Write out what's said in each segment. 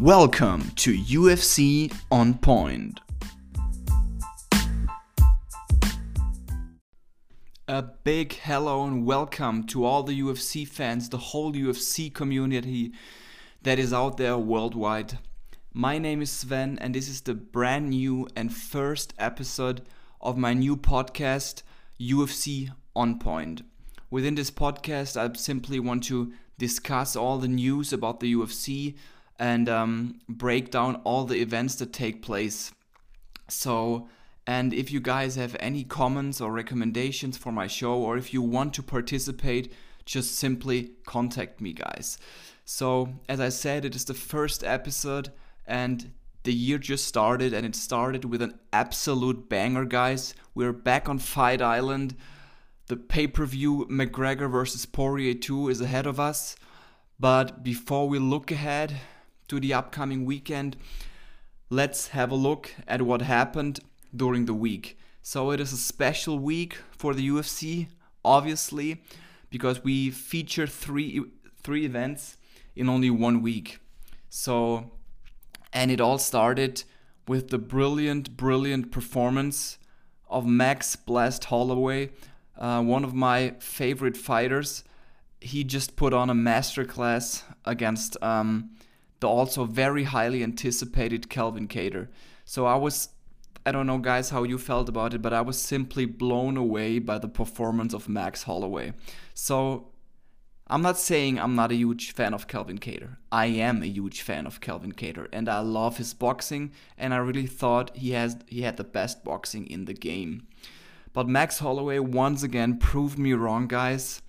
Welcome to UFC On Point. A big hello and welcome to all the UFC fans, the whole UFC community that is out there worldwide. My name is Sven, and this is the brand new and first episode of my new podcast, UFC On Point. Within this podcast, I simply want to discuss all the news about the UFC and um, break down all the events that take place. So, and if you guys have any comments or recommendations for my show, or if you want to participate, just simply contact me, guys. So, as I said, it is the first episode, and the year just started, and it started with an absolute banger, guys. We're back on Fight Island. The pay per view McGregor versus Poirier 2 is ahead of us. But before we look ahead to the upcoming weekend, let's have a look at what happened during the week. So it is a special week for the UFC, obviously, because we feature three three events in only one week. So and it all started with the brilliant, brilliant performance of Max Blessed Holloway uh, one of my favorite fighters. He just put on a masterclass against um, the also very highly anticipated Calvin Kattar. So I was, I don't know, guys, how you felt about it, but I was simply blown away by the performance of Max Holloway. So I'm not saying I'm not a huge fan of Calvin Kattar. I am a huge fan of Calvin Kattar, and I love his boxing, and I really thought he has he had the best boxing in the game. But Max Holloway once again proved me wrong, guys.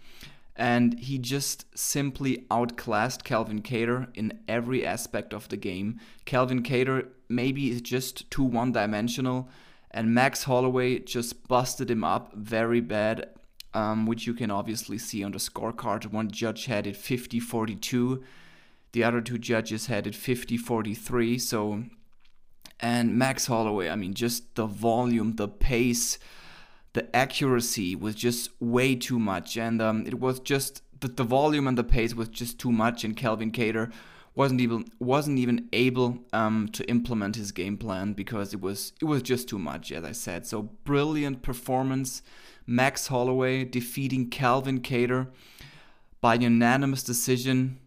And he just simply outclassed Calvin Kattar in every aspect of the game. Calvin Kattar maybe is just too one dimensional, and Max Holloway just busted him up very bad, um, which you can obviously see on the scorecard. One judge had it 50 42, the other two judges had it 50 43. So, and Max Holloway, I mean, just the volume, the pace the accuracy was just way too much, and um, it was just the, the volume and the pace was just too much, and Calvin Kattar wasn't even wasn't even able um, to implement his game plan because it was it was just too much, as I said. So brilliant performance, Max Holloway defeating Calvin Kattar by unanimous decision.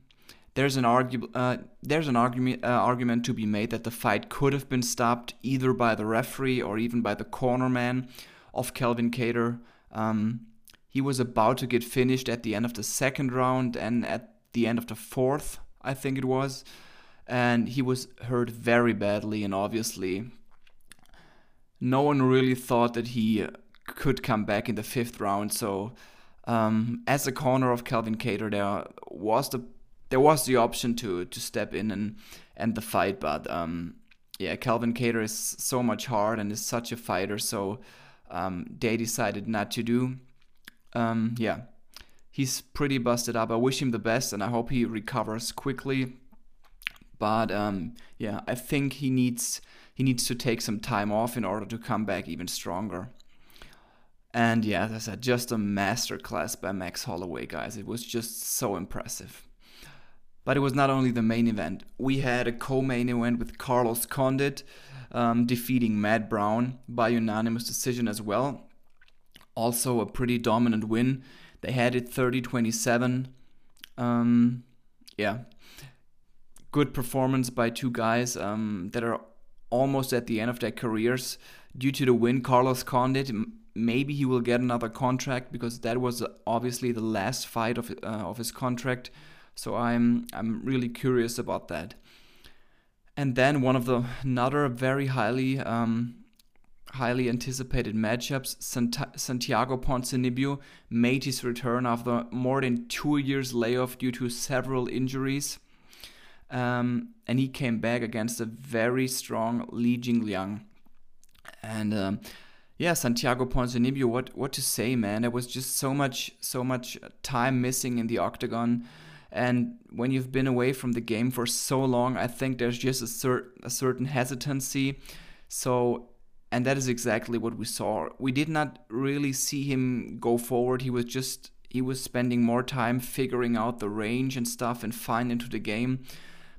There's an argu- uh, there's an argument uh, argument to be made that the fight could have been stopped either by the referee or even by the cornerman of Calvin Kattar. Um, he was about to get finished at the end of the second round and at the end of the fourth, I think it was. And he was hurt very badly, and obviously, no one really thought that he could come back in the fifth round. So, um, as a corner of Calvin Kattar, there was the there was the option to to step in and end the fight, but um, yeah, Calvin Kattar is so much hard and is such a fighter, so um, they decided not to do. Um, yeah, he's pretty busted up. I wish him the best and I hope he recovers quickly. But um, yeah, I think he needs he needs to take some time off in order to come back even stronger. And yeah, as I said, just a masterclass by Max Holloway, guys. It was just so impressive. But it was not only the main event. We had a co-main event with Carlos Condit um, defeating Matt Brown by unanimous decision as well. Also, a pretty dominant win. They had it 30 27. Um, yeah. Good performance by two guys um, that are almost at the end of their careers. Due to the win, Carlos Condit, maybe he will get another contract because that was obviously the last fight of, uh, of his contract. So I'm I'm really curious about that. And then one of the another very highly um, highly anticipated matchups, Sant- Santiago Ponzinibbio made his return after more than two years layoff due to several injuries. Um, and he came back against a very strong Li Jingliang. And um, yeah, Santiago Ponzinibbio, what what to say, man? There was just so much so much time missing in the octagon. And when you've been away from the game for so long, I think there's just a, cer- a certain hesitancy. So, and that is exactly what we saw. We did not really see him go forward. He was just he was spending more time figuring out the range and stuff and find into the game.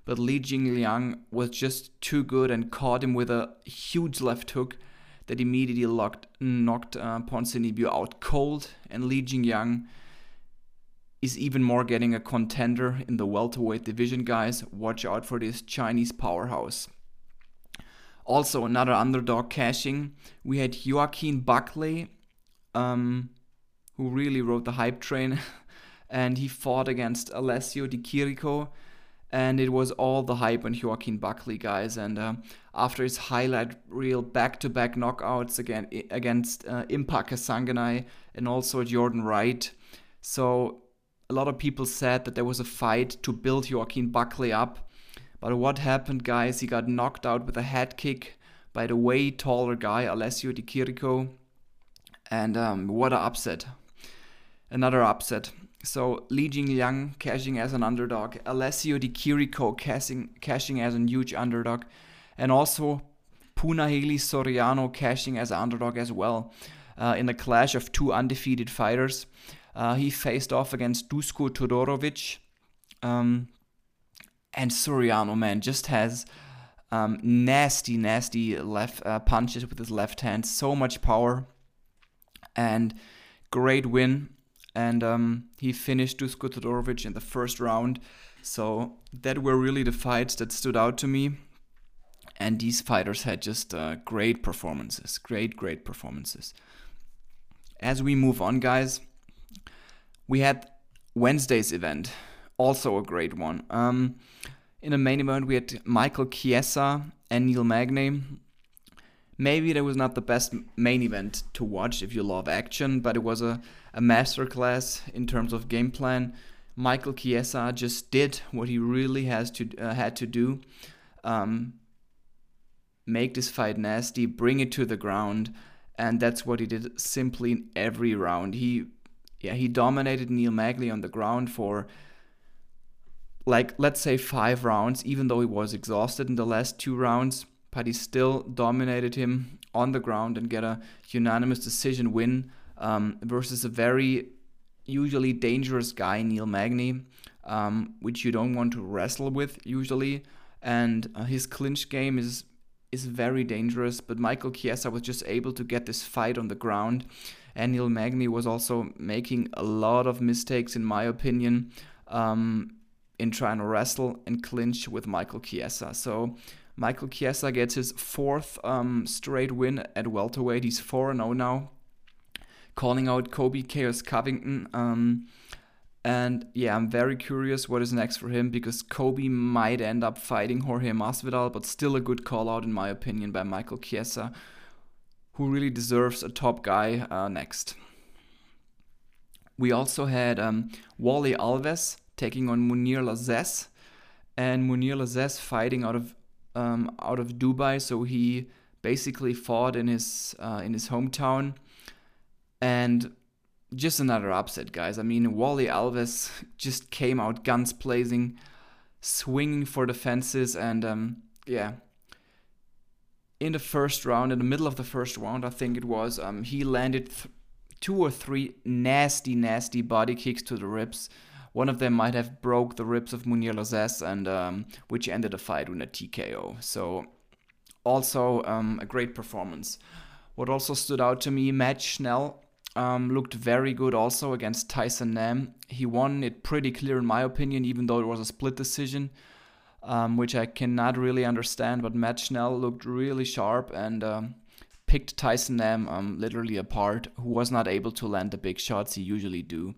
but Li Jingliang was just too good and caught him with a huge left hook that immediately locked, knocked uh, Ponzinibbio out cold, and Li Jingliang is even more getting a contender in the welterweight division, guys. Watch out for this Chinese powerhouse. Also, another underdog cashing. We had Joaquin Buckley, um, who really rode the hype train, and he fought against Alessio Di Chirico and it was all the hype on Joaquin Buckley, guys. And uh, after his highlight reel back-to-back knockouts again against uh, Impa Kasanganay and also Jordan Wright, so a lot of people said that there was a fight to build Joaquin Buckley up. But what happened, guys? He got knocked out with a head kick by the way taller guy, Alessio Di Chirico. And um, what a upset. Another upset. So Li Jingliang cashing as an underdog, Alessio Di Chirico cashing, cashing as a huge underdog, and also Punahele Soriano cashing as an underdog as well. Uh, in a clash of two undefeated fighters, uh, he faced off against Dusko Todorovic, um, and Soriano man just has um, nasty, nasty left uh, punches with his left hand, so much power, and great win and um, he finished Dusko Todorovic in the first round. So that were really the fights that stood out to me. And these fighters had just uh, great performances, great, great performances. As we move on, guys, we had Wednesday's event, also a great one. Um, in the main event, we had Michael Chiesa and Neil Magny. Maybe that was not the best main event to watch if you love action, but it was a a masterclass in terms of game plan. Michael Chiesa just did what he really has to uh, had to do. Um, make this fight nasty, bring it to the ground, and that's what he did simply in every round. He yeah, he dominated Neil Magny on the ground for like let's say 5 rounds even though he was exhausted in the last 2 rounds, but he still dominated him on the ground and get a unanimous decision win um, versus a very usually dangerous guy, Neil Magny, um, which you don't want to wrestle with usually. And uh, his clinch game is is very dangerous. But Michael Chiesa was just able to get this fight on the ground. And Neil Magny was also making a lot of mistakes, in my opinion, um, in trying to wrestle and clinch with Michael Chiesa. So Michael Chiesa gets his fourth um, straight win at welterweight. He's 4 0 now calling out Colby Chaos Covington. Um, and yeah, I'm very curious what is next for him because Colby might end up fighting Jorge Masvidal, but still a good call out in my opinion by Michael Chiesa, who really deserves a top guy uh, next. We also had um, Warlley Alves taking on Mounir Lazzez, and Mounir Lazzez fighting out of um, out of Dubai, so he basically fought in his uh, in his hometown and just another upset, guys. I mean, Warlley Alves just came out guns blazing, swinging for the fences, and um, yeah. In the first round, in the middle of the first round, I think it was, um, he landed th- two or three nasty, nasty body kicks to the ribs. One of them might have broke the ribs of Mounir Lazzez, and um, which ended the fight with a TKO. So, also um, a great performance. What also stood out to me, Matt Schnell um, looked very good also against Tyson Nam. He won it pretty clear, in my opinion, even though it was a split decision, um, which I cannot really understand. But Matt Schnell looked really sharp and um, picked Tyson Nam um, literally apart, who was not able to land the big shots he usually do.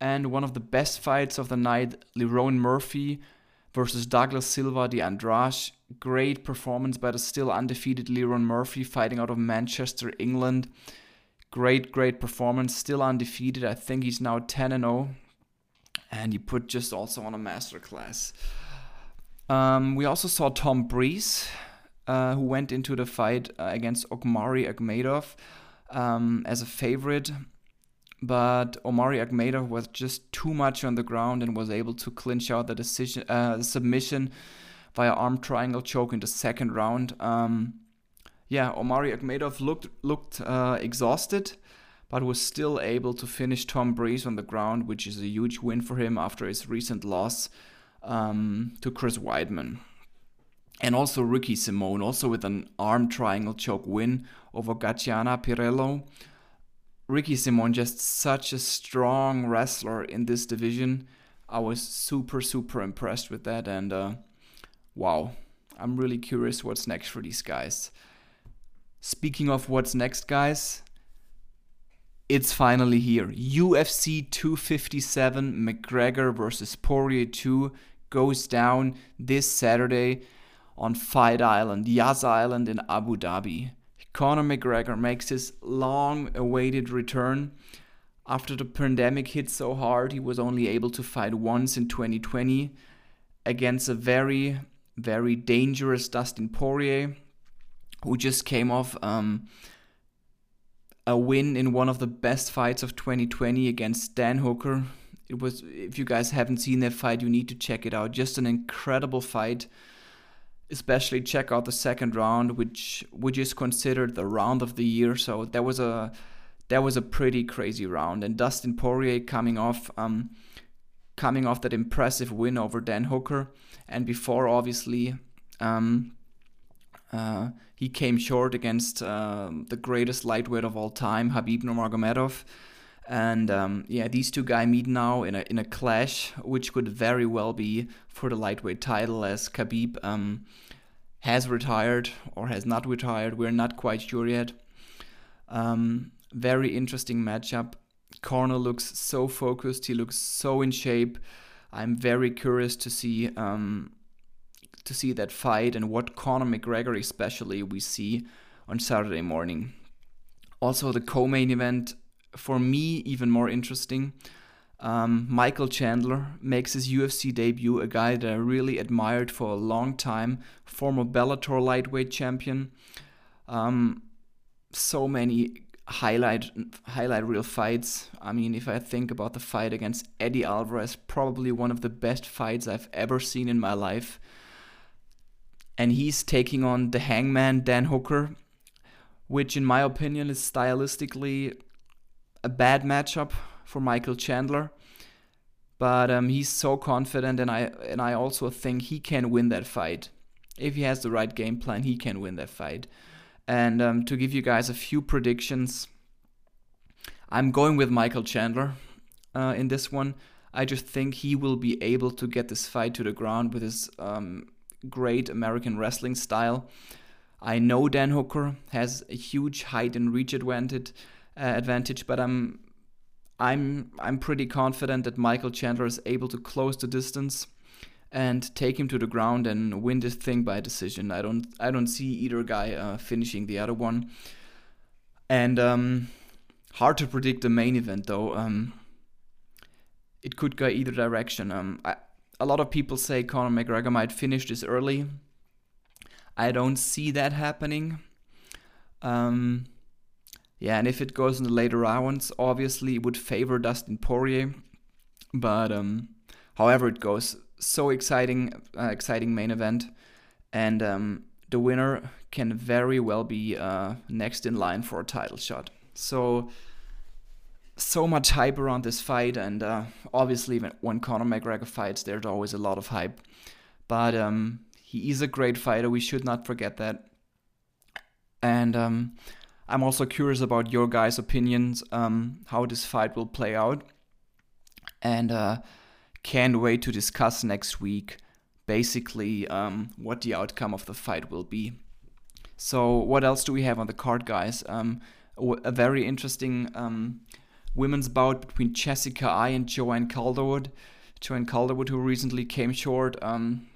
And one of the best fights of the night, Lerone Murphy versus Douglas Silva de Andrade. Great performance by the still undefeated Lerone Murphy fighting out of Manchester, England. Great, great performance. Still undefeated. I think he's now 10 and 0. And he put just also on a masterclass. Um, we also saw Tom Breese, uh, who went into the fight uh, against Omari Akhmedov um, as a favorite. But Omari Akhmedov was just too much on the ground and was able to clinch out the decision, uh, submission via arm triangle choke in the second round. Um, yeah, Omari Akhmedov looked looked uh, exhausted, but was still able to finish Tom Breese on the ground, which is a huge win for him after his recent loss. Um, to Chris Weidman. And also Ricky Simone, also with an arm triangle choke win over Gaetano Pirrello. Ricky Simone, just such a strong wrestler in this division. I was super, super impressed with that. And uh, wow, I'm really curious what's next for these guys. Speaking of what's next, guys, it's finally here. UFC 257 McGregor versus Poirier 2 goes down this Saturday on Fight Island, Yas Island in Abu Dhabi. Conor McGregor makes his long awaited return. After the pandemic hit so hard, he was only able to fight once in 2020 against a very, very dangerous Dustin Poirier who just came off um, a win in one of the best fights of 2020 against Dan Hooker. It was, if you guys haven't seen that fight, you need to check it out. Just an incredible fight. Especially check out the second round, which which is considered the round of the year. So that was a that was a pretty crazy round. And Dustin Poirier coming off um, coming off that impressive win over Dan Hooker, and before obviously um, uh, he came short against uh, the greatest lightweight of all time, Khabib Nurmagomedov. And um, yeah, these two guys meet now in a in a clash, which could very well be for the lightweight title, as Khabib um, has retired or has not retired. We're not quite sure yet. Um, very interesting matchup. Conor looks so focused. He looks so in shape. I'm very curious to see um, to see that fight and what Conor McGregor especially we see on Saturday morning. Also, the co-main event for me even more interesting. Um, Michael Chandler makes his UFC debut, a guy that I really admired for a long time, former Bellator lightweight champion. Um, so many highlight highlight reel fights. I mean, if I think about the fight against Eddie Alvarez, probably one of the best fights I've ever seen in my life and he's taking on the Hangman Dan Hooker, which in my opinion is stylistically a bad matchup for Michael Chandler. But um, he's so confident, and I and I also think he can win that fight. If he has the right game plan, he can win that fight. And um, to give you guys a few predictions, I'm going with Michael Chandler uh, in this one. I just think he will be able to get this fight to the ground with his um, great American wrestling style. I know Dan Hooker has a huge height and reach advantage, uh, advantage, but I'm I'm I'm pretty confident that Michael Chandler is able to close the distance and take him to the ground and win this thing by decision. I don't I don't see either guy uh, finishing the other one. And um, hard to predict the main event though. Um, it could go either direction. Um, I, a lot of people say Conor McGregor might finish this early. I don't see that happening. Um, yeah, and if it goes in the later rounds, obviously it would favor Dustin Poirier. But um, however it goes, so exciting, uh, exciting main event, and um, the winner can very well be uh, next in line for a title shot. So so much hype around this fight, and uh, obviously when Conor McGregor fights, there's always a lot of hype. But um, he is a great fighter. We should not forget that. And um, I'm also curious about your guys' opinions, um, how this fight will play out, and uh, can't wait to discuss next week. Basically, um, what the outcome of the fight will be. So, what else do we have on the card, guys? Um, a very interesting um, women's bout between Jessica Eye and Joanne Calderwood. Joanne Calderwood, who recently came short um,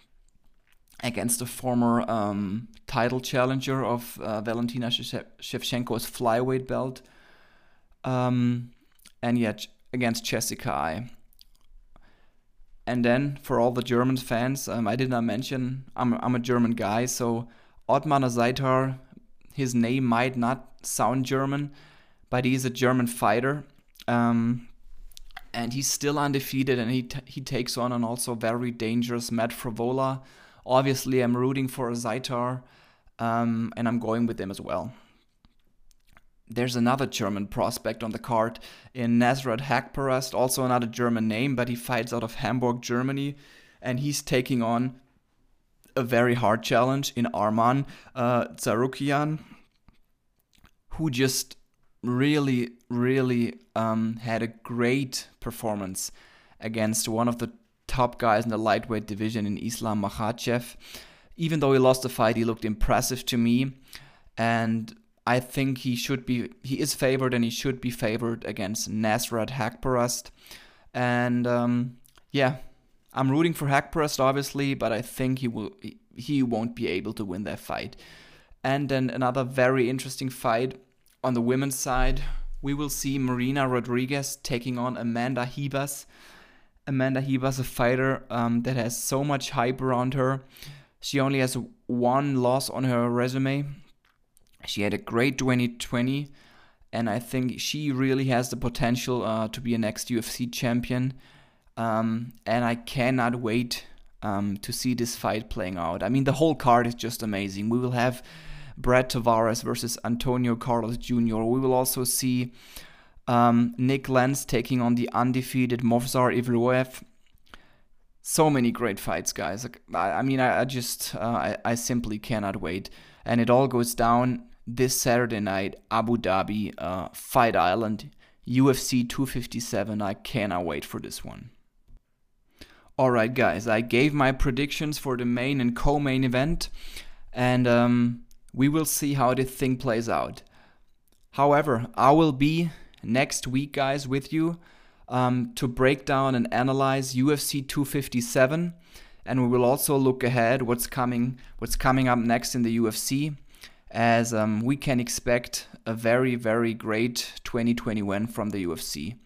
against the former um, title challenger of uh, Valentina Shevchenko's flyweight belt. Um, and yet against Jessica Eye. And then for all the German fans, um, I did not mention I'm, I'm a German guy, so Ottmar Zaitar, his name might not sound German, but he's a German fighter um, and he's still undefeated, and he t- he takes on an also very dangerous Matt Frevola. Obviously, I'm rooting for Zaitar, um, and I'm going with them as well. There's another German prospect on the card in Nasrat Haqparast, also another German name, but he fights out of Hamburg, Germany. and he's taking on a very hard challenge in Arman uh, who just really, really um, had a great performance against one of the top guys in the lightweight division in Islam Makhachev. Even though he lost the fight, he looked impressive to me, and I think he should be he is favored and he should be favored against Nasrat Haqparast. And um, yeah, I'm rooting for Haqparast obviously, but I think he will he won't be able to win that fight. And then another very interesting fight on the women's side, we will see Marina Rodriguez taking on Amanda Ribas. Amanda Ribas, a fighter um, that has so much hype around her. She only has one loss on her resume. She had a great 2020, and I think she really has the potential uh, to be a next UFC champion. Um, and I cannot wait um, to see this fight playing out. I mean, the whole card is just amazing. We will have Brad Tavares versus Antonio Carlos Jr. We will also see um, Nik Lentz taking on the undefeated Movsar Evloev. So many great fights, guys. I, I mean, I, I just, uh, I, I simply cannot wait. And it all goes down this Saturday night, Abu Dhabi, uh, Fight Island, UFC 257. I cannot wait for this one. Alright, guys, I gave my predictions for the main and co main event, and um, we will see how this thing plays out. However, I will be next week, guys, with you um, to break down and analyze UFC 257, and we will also look ahead what's coming, what's coming up next in the UFC, as um, we can expect a very, very great 2021 from the UFC.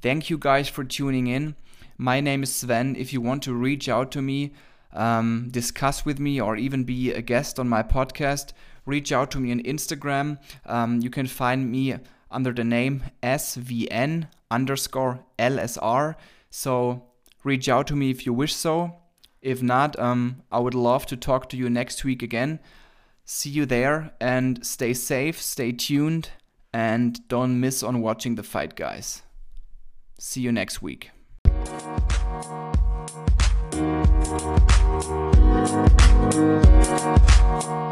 Thank you guys for tuning in. My name is Sven. If you want to reach out to me, um, discuss with me, or even be a guest on my podcast, reach out to me on Instagram. Um, you can find me under the name SVN underscore LSR. So reach out to me if you wish so. If not, um, I would love to talk to you next week again. See you there and stay safe, stay tuned, and don't miss on watching the fight, guys. See you next week. Thank you.